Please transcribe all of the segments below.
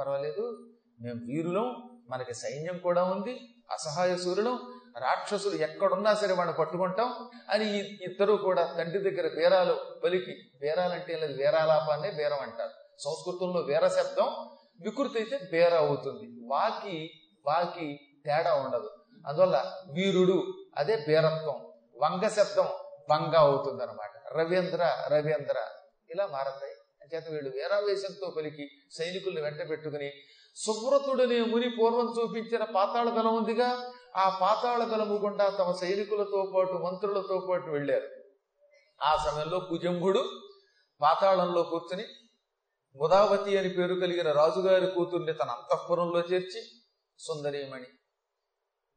పర్వాలేదు. మేము వీరులం మనకి సైన్యం కూడా ఉంది అసహాయ సూర్యులం రాక్షసులు ఎక్కడున్నా సరే వాడిని పట్టుకుంటాం అని ఇద్దరు కూడా తండ్రి దగ్గర బేరాలు పలికి. బేరాలంటే లేదు వేరాలాపాన్నే బేరం అంటారు. సంస్కృతంలో వేర శబ్దం వికృతి అయితే బేర అవుతుంది. వాకి వాకి తేడా ఉండదు. అందువల్ల వీరుడు అదే బేరత్వం వంగ శబ్దం వంగ అవుతుంది అనమాట రవీంద్ర రవీంద్ర. ఇలా మారతాయి. చేత వీళ్ళు వేరావేశంతో పలికి సైనికుల్ని వెంట పెట్టుకుని సువ్రతుడనే ముని పూర్వం చూపించిన పాతాళ బలం ఉందిగా. ఆ పాతాళ బలము గుండా తమ సైనికులతో పాటు మంత్రులతో పాటు వెళ్ళారు. ఆ సమయంలో కుజంభుడు పాతాళంలో కూర్చుని ముదావతి అని పేరు కలిగిన రాజుగారి కూతుర్ని తన అంతఃపురంలో చేర్చి సుందరీమణి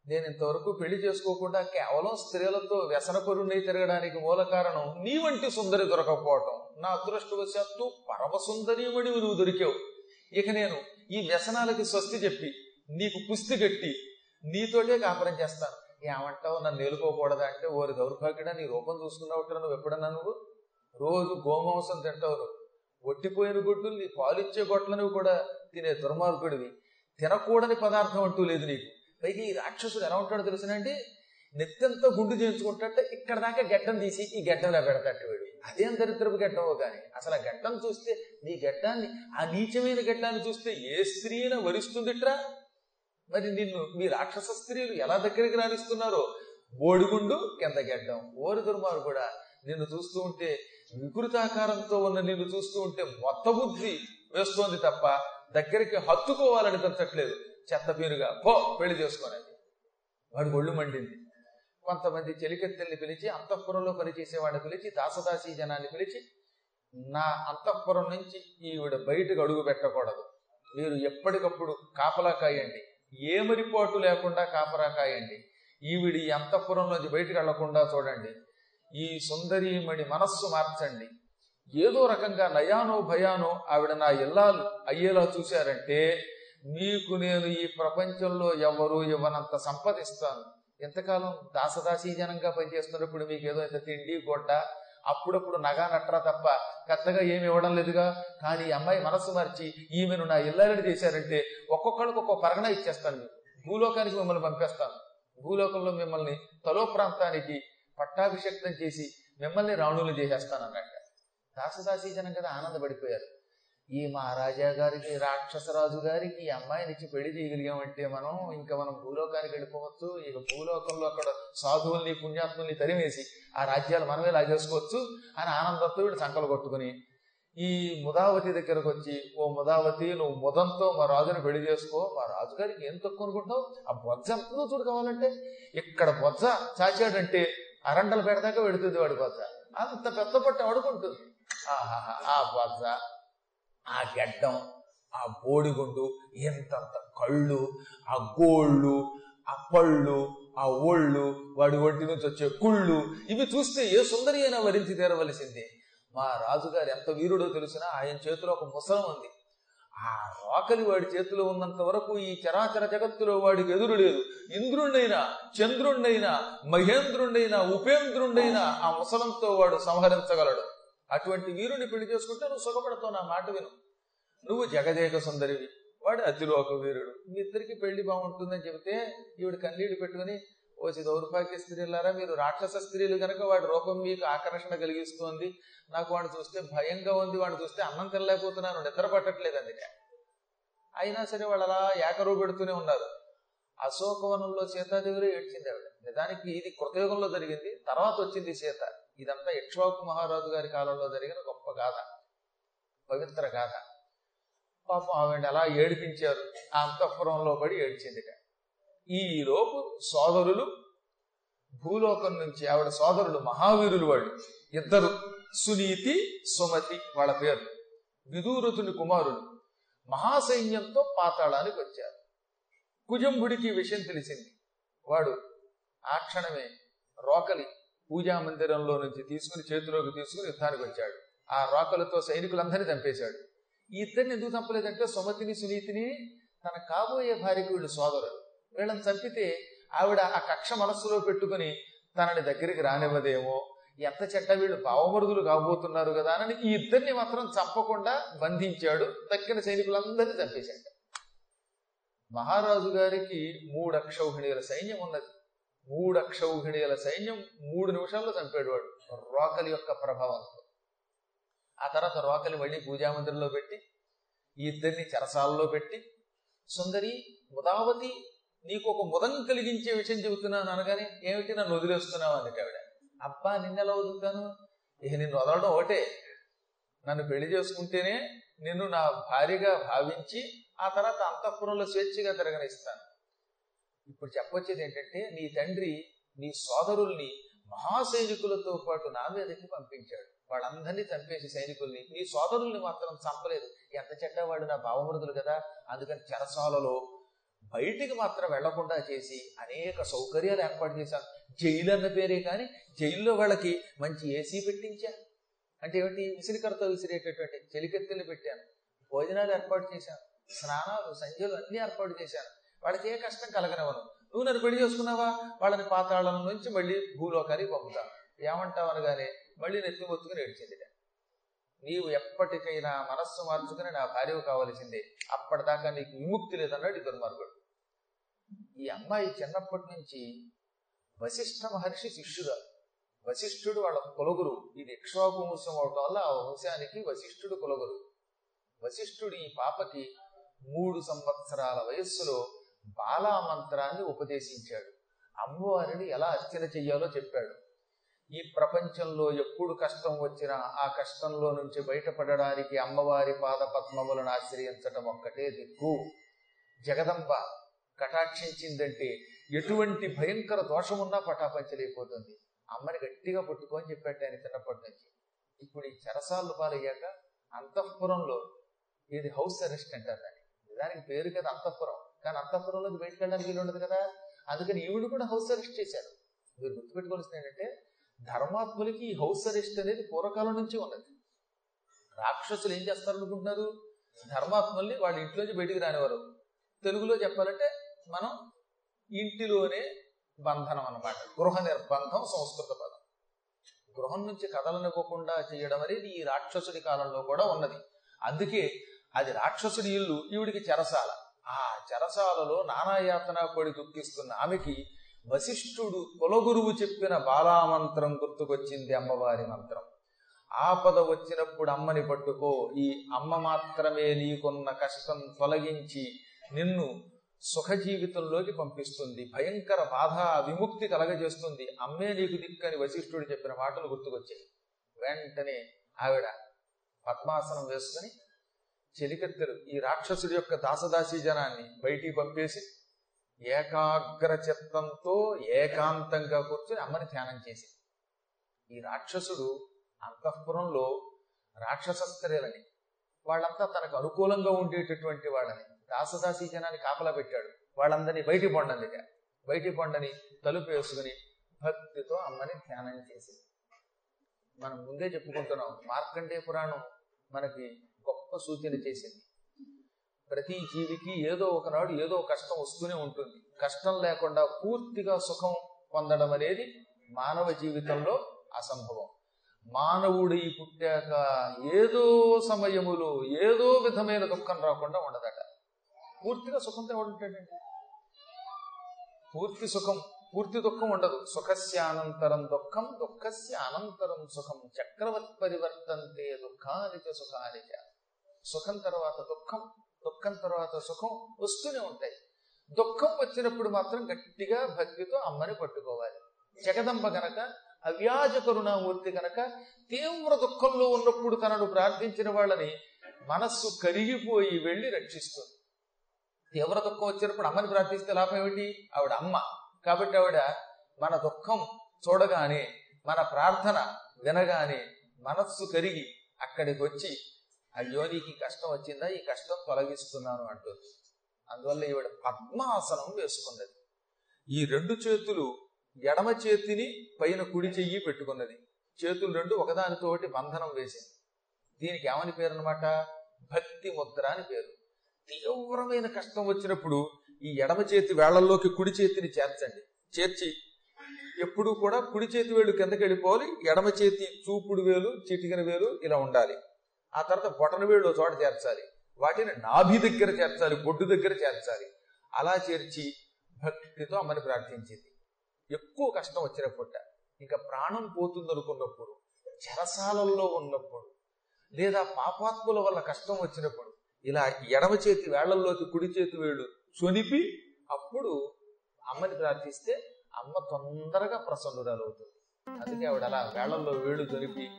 నేను ఇంతవరకు పెళ్ళి చేసుకోకుండా కేవలం స్త్రీలతో వ్యసనపరుణ్ణి తిరగడానికి మూల కారణం నీ వంటి సుందరి దొరకపోవటం. నా అదృష్టవశాత్తు పరమసుందరీమణి నువ్వు దొరికావు. ఇక నేను ఈ వ్యసనాలకి స్వస్తి చెప్పి నీకు పుస్తి కట్టి నీతోటే కాపురం చేస్తాను. ఏమంటావు? నన్ను నేలుకోకూడదా అంటే ఓరి దౌర్భాగ్యడా నీ రూపం చూసుకున్నావు నువ్వు ఎప్పుడన్నా నువ్వు? రోజు గోమాంసం తింటావు ఒట్టిపోయిన గుడ్డుల్ని పాలిచ్చే గొట్లను కూడా తినే దుర్మార్గుడివి. తినకూడని పదార్థం అంటూ లేదు నీకు. పైకి ఈ రాక్షసుడు ఎలా ఉంటాడో తెలుసునండి నెత్తంతో గుండు చేయించుకుంటే ఇక్కడ దాకా గడ్డం తీసి ఈ గడ్డంలో పెడతాడు వీడు. అదేం దరిద్రపు గడ్డమో కానీ అసలు ఆ గడ్డం చూస్తే నీ గడ్డాన్ని ఆ నీచమైన గడ్డాన్ని చూస్తే ఏ స్త్రీ అయినా వరిస్తుందిట్రా? మరి నిన్ను మీ రాక్షస స్త్రీలు ఎలా దగ్గరికి రాణిస్తున్నారో? బోడిగుండు కింద గడ్డం ఓరి దుర్మారు కూడా నిన్ను చూస్తూ ఉంటే వికృతాకారంతో ఉన్న నిన్ను చూస్తూ ఉంటే మొత్త బుద్ధి వేస్తోంది తప్ప దగ్గరికి హత్తుకోవాలని తచ్చట్లేదు చెత్త పీరుగా పో పెళ్ళి చేసుకోనండి వాడి ఒళ్ళు మండింది. కొంతమంది చెలికెత్తెల్ని పిలిచి అంతఃపురంలో పనిచేసేవాడిని పిలిచి దాసదాసీ జనాన్ని పిలిచి నా అంతఃపురం నుంచి ఈవిడ బయటకు అడుగు పెట్టకూడదు. మీరు ఎప్పటికప్పుడు కాపలా కాయండి. ఏ లేకుండా కాపలా కాయండి. ఈవిడి ఈ అంతఃపురంలోంచి బయటకు వెళ్ళకుండా చూడండి. ఈ సుందరీమణి మనస్సు మార్చండి. ఏదో రకంగా నయానో భయానో ఆవిడ నా ఇల్లాలు అయ్యేలా చూశారంటే మీకు నేను ఈ ప్రపంచంలో ఎవరు ఇవ్వనంత సంపదిస్తాను. ఎంతకాలం దాసదాసీ జనంగా పనిచేస్తున్నప్పుడు మీకు ఏదో ఇంత తిండి గొడ్డ అప్పుడప్పుడు నగా నట్రా తప్ప పెద్దగా ఏమి ఇవ్వడం లేదుగా. కానీ అమ్మాయి మనస్సు మార్చి ఈమెను నా ఇల్లాలని చేశారంటే ఒక్కొక్కడికి ఒక్కొక్క పరగణ ఇచ్చేస్తాను మీకు. భూలోకానికి మిమ్మల్ని పంపేస్తాను. భూలోకంలో మిమ్మల్ని తలో ప్రాంతానికి పట్టాభిషేక్తం చేసి మిమ్మల్ని రాణులు చేసేస్తాను అన్నట్టు దాసదాసీ జనం కదా ఆనందపడిపోయారు. ఈ మహారాజా గారికి రాక్షసరాజు గారికి ఈ అమ్మాయినిచ్చి పెళ్ళి చేయగలిగామంటే మనం ఇంకా మనం భూలోకానికి వెళ్ళిపోవచ్చు. ఇక భూలోకంలో అక్కడ సాధువుల్ని పుణ్యాత్ముల్ని తరిమేసి ఆ రాజ్యాలు మనమే లాగేసుకోవచ్చు అని ఆనందంతో వీడు సంకలు కొట్టుకుని ఈ ముదావతి దగ్గరకు వచ్చి ఓ ముదావతి నువ్వు ముదంతో మా రాజుని పెళ్ళి చేసుకో. మా రాజుగారికి ఏం తక్కువ అనుకుంటావు ఆ బొజ్జ చూడు కావాలంటే ఇక్కడ బొజ్జ చాచాడంటే అరండలు పెడదాకా వెడుతుంది వాడి బొజ్జ. అంత పెద్ద పట్టు అడుకుంటుంది ఆహా ఆ బొజ్జ ఆ గడ్డం ఆ బోడిగుండు ఎంతంత కళ్ళు ఆ గోళ్ళు ఆ పళ్ళు ఆ ఓళ్ళు వాడి ఒంటి నుంచి వచ్చే కుళ్ళు ఇవి చూస్తే ఏ సుందరి అయినా వరించి తీరవలసిందే. మా రాజుగారు ఎంత వీరుడో తెలిసినా ఆయన చేతిలో ఒక ముసలం ఉంది. ఆ రోకలి వాడి చేతిలో ఉన్నంత వరకు ఈ చరాచర జగత్తులో వాడికి ఎదురు లేదు. ఇంద్రుణ్ణైనా చంద్రుణ్ణైనా మహేంద్రుండైనా ఉపేంద్రుండైనా ఆ ముసలంతో వాడు సంహరించగలడు. అటువంటి వీరుని పెళ్ళి చేసుకుంటే నువ్వు సుఖపడతావు నా మాట విను. నువ్వు జగదేక సుందరివి వాడు అతిలోక వీరుడు. మీ ఇద్దరికి పెళ్ళి బాగుంటుందని చెబితే ఈవిడ కన్నీళ్ళు పెట్టుకుని ఓ దౌర్భాగ్య స్త్రీలారా మీరు రాక్షస స్త్రీలు కనుక వాడి రూపం మీకు ఆకర్షణ కలిగిస్తోంది. నాకు వాడిని చూస్తే భయంగా ఉంది వాడిని చూస్తే అన్నం తినలేకపోతున్నాను నిద్ర పట్టట్లేదు అందుకే. అయినా సరే వాళ్ళు అలా ఏకరువు పెడుతూనే ఉన్నారు. అశోకవనంలో సీతాదేవిలో ఏడ్చింది ఆవిడ. నిజానికి ఇది కృతయుగంలో జరిగింది. తర్వాత వచ్చింది సీత. ఇదంతా ఇక్ష్వాకు మహారాజు గారి కాలంలో జరిగిన గొప్ప గాథ. పవిత్ర గాథ. పాపం ఆవిడ అలా ఏడిపించారు ఆ అంతఃపురంలో పడి ఏడ్చిందిట. ఈలోపు సోదరులు భూలోకం నుంచి ఆవిడ సోదరులు మహావీరులు వాళ్ళు ఇద్దరు సునీతి సుమతి వాళ్ళ పేరు విదూరతుని కుమారులు. మహాసైన్యంతో పాతాళానికి వచ్చారు. కుజంభుడికి విషయం తెలిసింది. వాడు ఆ క్షణమే రోకలి పూజా మందిరంలో నుంచి తీసుకుని చేతిలోకి తీసుకుని యుద్ధానికి వచ్చాడు. ఆ రోకలతో సైనికులందరినీ చంపేశాడు. ఈ ఇద్దరిని ఎందుకు చంపలేదంటే సుమతిని సునీతిని తన కాబోయే భార్యకు వీళ్ళు సోదరుడు వీళ్ళని చంపితే ఆవిడ ఆ కక్ష మనస్సులో పెట్టుకుని తనని దగ్గరికి రానివ్వదేమో ఎంత చెడ్డ వీళ్ళు భావమరుదులు కాబోతున్నారు కదా అని ఈ ఇద్దరిని మాత్రం చంపకుండా బంధించాడు తక్కిన సైనికులందరినీ చంపేశాడు. మహారాజు గారికి మూడు అక్షౌహిణీల సైన్యం ఉన్నది. మూడు అక్షౌహిణీల సైన్యం మూడు నిమిషాల్లో చంపాడు వాడు. రోకలి యొక్క ప్రభావంతో. ఆ తర్వాత రోకలి మళ్ళీ పూజామందిరంలో పెట్టి ఈ ఇద్దరిని చెరసాలలో పెట్టి సుందరి ముదావతి నీకు ఒక ముదం కలిగించే విషయం చెబుతున్నాను అనగానే ఏమిటి నన్ను వదిలేస్తున్నావు? అందుకే ఆవిడ. అబ్బా నిన్నెలా వదులుతాను? ఇక నిన్ను వదలడం ఒకటే. నన్ను పెళ్ళి చేసుకుంటేనే నిన్ను నా భార్యగా భావించి ఆ తర్వాత అంతఃపురంలో స్వేచ్ఛగా తిరగనిస్తాను. ఇప్పుడు చెప్పొచ్చేది ఏంటంటే నీ తండ్రి నీ సోదరుల్ని మహాసైనికులతో పాటు నా మీదకి పంపించాడు. వాళ్ళందరినీ చంపేసి సైనికుల్ని. నీ సోదరుల్ని మాత్రం చంపలేదు. ఎంత చెడ్డవాడు నా భావమృదులు కదా. అందుకని చెరసాలలో బయటికి మాత్రం వెళ్ళకుండా చేసి అనేక సౌకర్యాలు ఏర్పాటు చేశాను. జైలు అన్న పేరే కానీ జైల్లో వాళ్ళకి మంచి ఏసీ పెట్టించా. అంటే ఏమిటి? విసిరికరతో విసిరేటటువంటి చెలికెత్తెలు పెట్టాను. భోజనాలు ఏర్పాటు చేశాను. స్నానాలు సంధ్యలు అన్ని ఏర్పాటు చేశాను వాళ్ళకి ఏ కష్టం కలగనివ్వను. నువ్వు నన్ను పెళ్ళి చేసుకున్నావా? వాళ్ళని పాతాళం నుంచి మళ్ళీ భూలోకానికి పంపుతాను. ఏమంటావు అనగానే మళ్ళీ నెత్తి మొత్తుకుని ఏడ్చింది నీవు ఎప్పటికైనా మనస్సు మార్చుకుని నా భార్య కావలసిందే. అప్పటిదాకా నీకు విముక్తి లేదన్నాడు ఈ దుర్మార్గుడు. ఈ అమ్మాయి చిన్నప్పటి నుంచి వశిష్ఠ మహర్షి శిష్యుడు. వశిష్ఠుడు వాళ్ళ కులగురు. ఇది ఇక్ష్వాకు వంశం అవటం వల్ల ఆ వంశానికి వశిష్ఠుడు కులగురు. వశిష్ఠుడు ఈ పాపకి మూడు సంవత్సరాల వయస్సులో బాలా మంత్రాన్ని ఉపదేశించాడు అమ్మవారిని ఎలా అర్చన చెయ్యాలో చెప్పాడు. ఈ ప్రపంచంలో ఎప్పుడు కష్టం వచ్చినా ఆ కష్టంలో నుంచి బయటపడడానికి అమ్మవారి పాద పద్మములను ఆశ్రయించటం ఒక్కటే దిక్కు. జగదంబ కటాక్షించిందంటే ఎటువంటి భయంకర దోషమున్నా పటాపంచలేకపోతుంది అమ్మని గట్టిగా పట్టుకొని చెప్పాడు ఆయన చిన్నప్పటి నుంచి. ఇప్పుడు ఈ చెరసాలు పాలయ్యాక అంతఃపురంలో ఇది హౌస్ అరెస్ట్ అంటారు దాన్ని దానికి పేరు కదా అంతఃపురం. కానీ అంతఃపురంలోకి బయటకు వెళ్ళడానికి వీలు ఉండదు కదా? అందుకని ఈవిడు కూడా హౌస్ అరెస్ట్ చేశారు. మీరు గుర్తుపెట్టుకోవాల్సింది ఏంటంటే ధర్మాత్ములకి ఈ హౌస్ అరెస్ట్ అనేది పూర్వకాలం నుంచి ఉన్నది. రాక్షసులు ఏం చేస్తారనుకుంటున్నారు ధర్మాత్ముల్ని వాళ్ళ ఇంట్లోంచి బయటికి రానివారు తెలుగులో చెప్పాలంటే మనం ఇంటిలోనే బంధనం అన్నమాట. గృహ నిర్బంధం సంస్కృత పదం. గృహం నుంచి కదలనివ్వకుండా చేయడం అనేది ఈ రాక్షసుడి కాలంలో కూడా ఉన్నది. అందుకే అది రాక్షసుడి ఇల్లు ఈవిడికి చెరసాల. ఆ చెరసాలలో నానాయాతన పడి దుఃఖిస్తున్న ఆమెకి వశిష్ఠుడు కులగురువు చెప్పిన బాలామంత్రం గుర్తుకొచ్చింది అమ్మవారి మంత్రం. ఆపద వచ్చినప్పుడు అమ్మని పట్టుకో ఈ అమ్మ మాత్రమే నీకున్న కష్టం తొలగించి నిన్ను సుఖ జీవితంలోకి పంపిస్తుంది. భయంకర బాధ విముక్తి కలగజేస్తుంది. అమ్మే నీకు దిక్కని వశిష్ఠుడు చెప్పిన మాటలు గుర్తుకొచ్చాయి. వెంటనే ఆవిడ పద్మాసనం వేసుకుని చెలికత్తెలు ఈ రాక్షసుడి యొక్క దాసదాసీ జనాన్ని బయటికి పంపేసి ఏకాగ్ర చిత్తంతో ఏకాంతంగా కూర్చొని అమ్మని ధ్యానం చేసి. ఈ రాక్షసుడు అంతఃపురంలో రాక్షస స్త్రీలని వాళ్ళంతా తనకు అనుకూలంగా ఉండేటటువంటి వాళ్ళని దాసదాసీ జనాన్ని కాపలా పెట్టాడు. వాళ్ళందరినీ బయటి పొండందిట. బయటి పొండని తలుపు వేసుకుని భక్తితో అమ్మని ధ్యానం చేసి. మనం ముందే చెప్పుకుంటున్నాం మార్కండే పురాణం మనకి గొప్ప సూచన చేసింది. ప్రతి జీవికి ఏదో ఒకనాడు ఏదో కష్టం వస్తూనే ఉంటుంది. కష్టం లేకుండా పూర్తిగా సుఖం పొందడం అనేది మానవ జీవితంలో అసంభవం. మానవుడు ఈ పుట్టాక ఏదో సమయములో ఏదో విధమైన దుఃఖం రాకుండా ఉండదట. పూర్తిగా సుఖంతో ఉంటాడండి? పూర్తి సుఖం పూర్తి దుఃఖం ఉండదు. సుఖస్యానంతరం దుఃఖం దుఃఖస్య అనంతరం సుఖం. చక్రవత్ పరివర్తంతే దుఃఖానిచ సుఖానిచ. సుఖం తర్వాత దుఃఖం దుఃఖం తర్వాత సుఖం వస్తూనే ఉంటాయి. దుఃఖం వచ్చినప్పుడు మాత్రం గట్టిగా భక్తితో అమ్మని పట్టుకోవాలి. జగదంబ గనక అవ్యాజ కరుణామూర్తి గనక తీవ్ర దుఃఖంలో ఉన్నప్పుడు తనను ప్రార్థించిన వాళ్ళని మనస్సు కరిగిపోయి వెళ్ళి రక్షిస్తుంది. తీవ్ర దుఃఖం వచ్చినప్పుడు అమ్మని ప్రార్థిస్తే లాభం ఏమిటి? ఆవిడ అమ్మ. కాబట్టి ఆవిడ మన దుఃఖం చూడగానే మన ప్రార్థన వినగానే మనస్సు కరిగి అక్కడికి వచ్చి అయ్యో నీకు ఈ కష్టం వచ్చిందా? ఈ కష్టం తొలగిస్తున్నాను అంటుంది. అందువల్ల ఈవిడ పద్మాసనం వేసుకున్నది. ఈ రెండు చేతులు ఎడమ చేతిని పైన కుడి చెయ్యి పెట్టుకున్నది. చేతులు రెండు ఒకదానితోటి బంధనం వేసింది. దీనికి ఏమని పేరు అనమాట భక్తి ముద్ర అని పేరు. తీవ్రమైన కష్టం వచ్చినప్పుడు ఈ ఎడమ చేతి వేళ్ళలోకి కుడి చేతిని చేర్చండి. చేర్చి. ఎప్పుడు కూడా కుడి చేతి వేలు కిందకి వెళ్ళిపోవాలి ఎడమ చేతి చూపుడు వేలు చిటికిన వేలు ఇలా ఉండాలి. ఆ తర్వాత బొటన వేళ్ళు చోట చేర్చాలి. వాటిని నాభి దగ్గర చేర్చాలి బొడ్డు దగ్గర చేర్చాలి. అలా చేర్చి భక్తితో అమ్మని ప్రార్థించింది. ఎక్కువ కష్టం వచ్చినప్పుడు ఇంకా ప్రాణం పోతుందనుకున్నప్పుడు చెరసాలల్లో ఉన్నప్పుడు లేదా పాపాత్ముల వల్ల కష్టం వచ్చినప్పుడు ఇలా ఎడమ చేతి వేళ్ళలోకి కుడి చేతి వేళ్ళు చొనిపి అప్పుడు అమ్మని ప్రార్థిస్తే అమ్మ తొందరగా ప్రసన్నురాలు అవుతుంది అందుకే ఆవిడ అలా వేళ్ళలో వేళ్ళు చొనిపి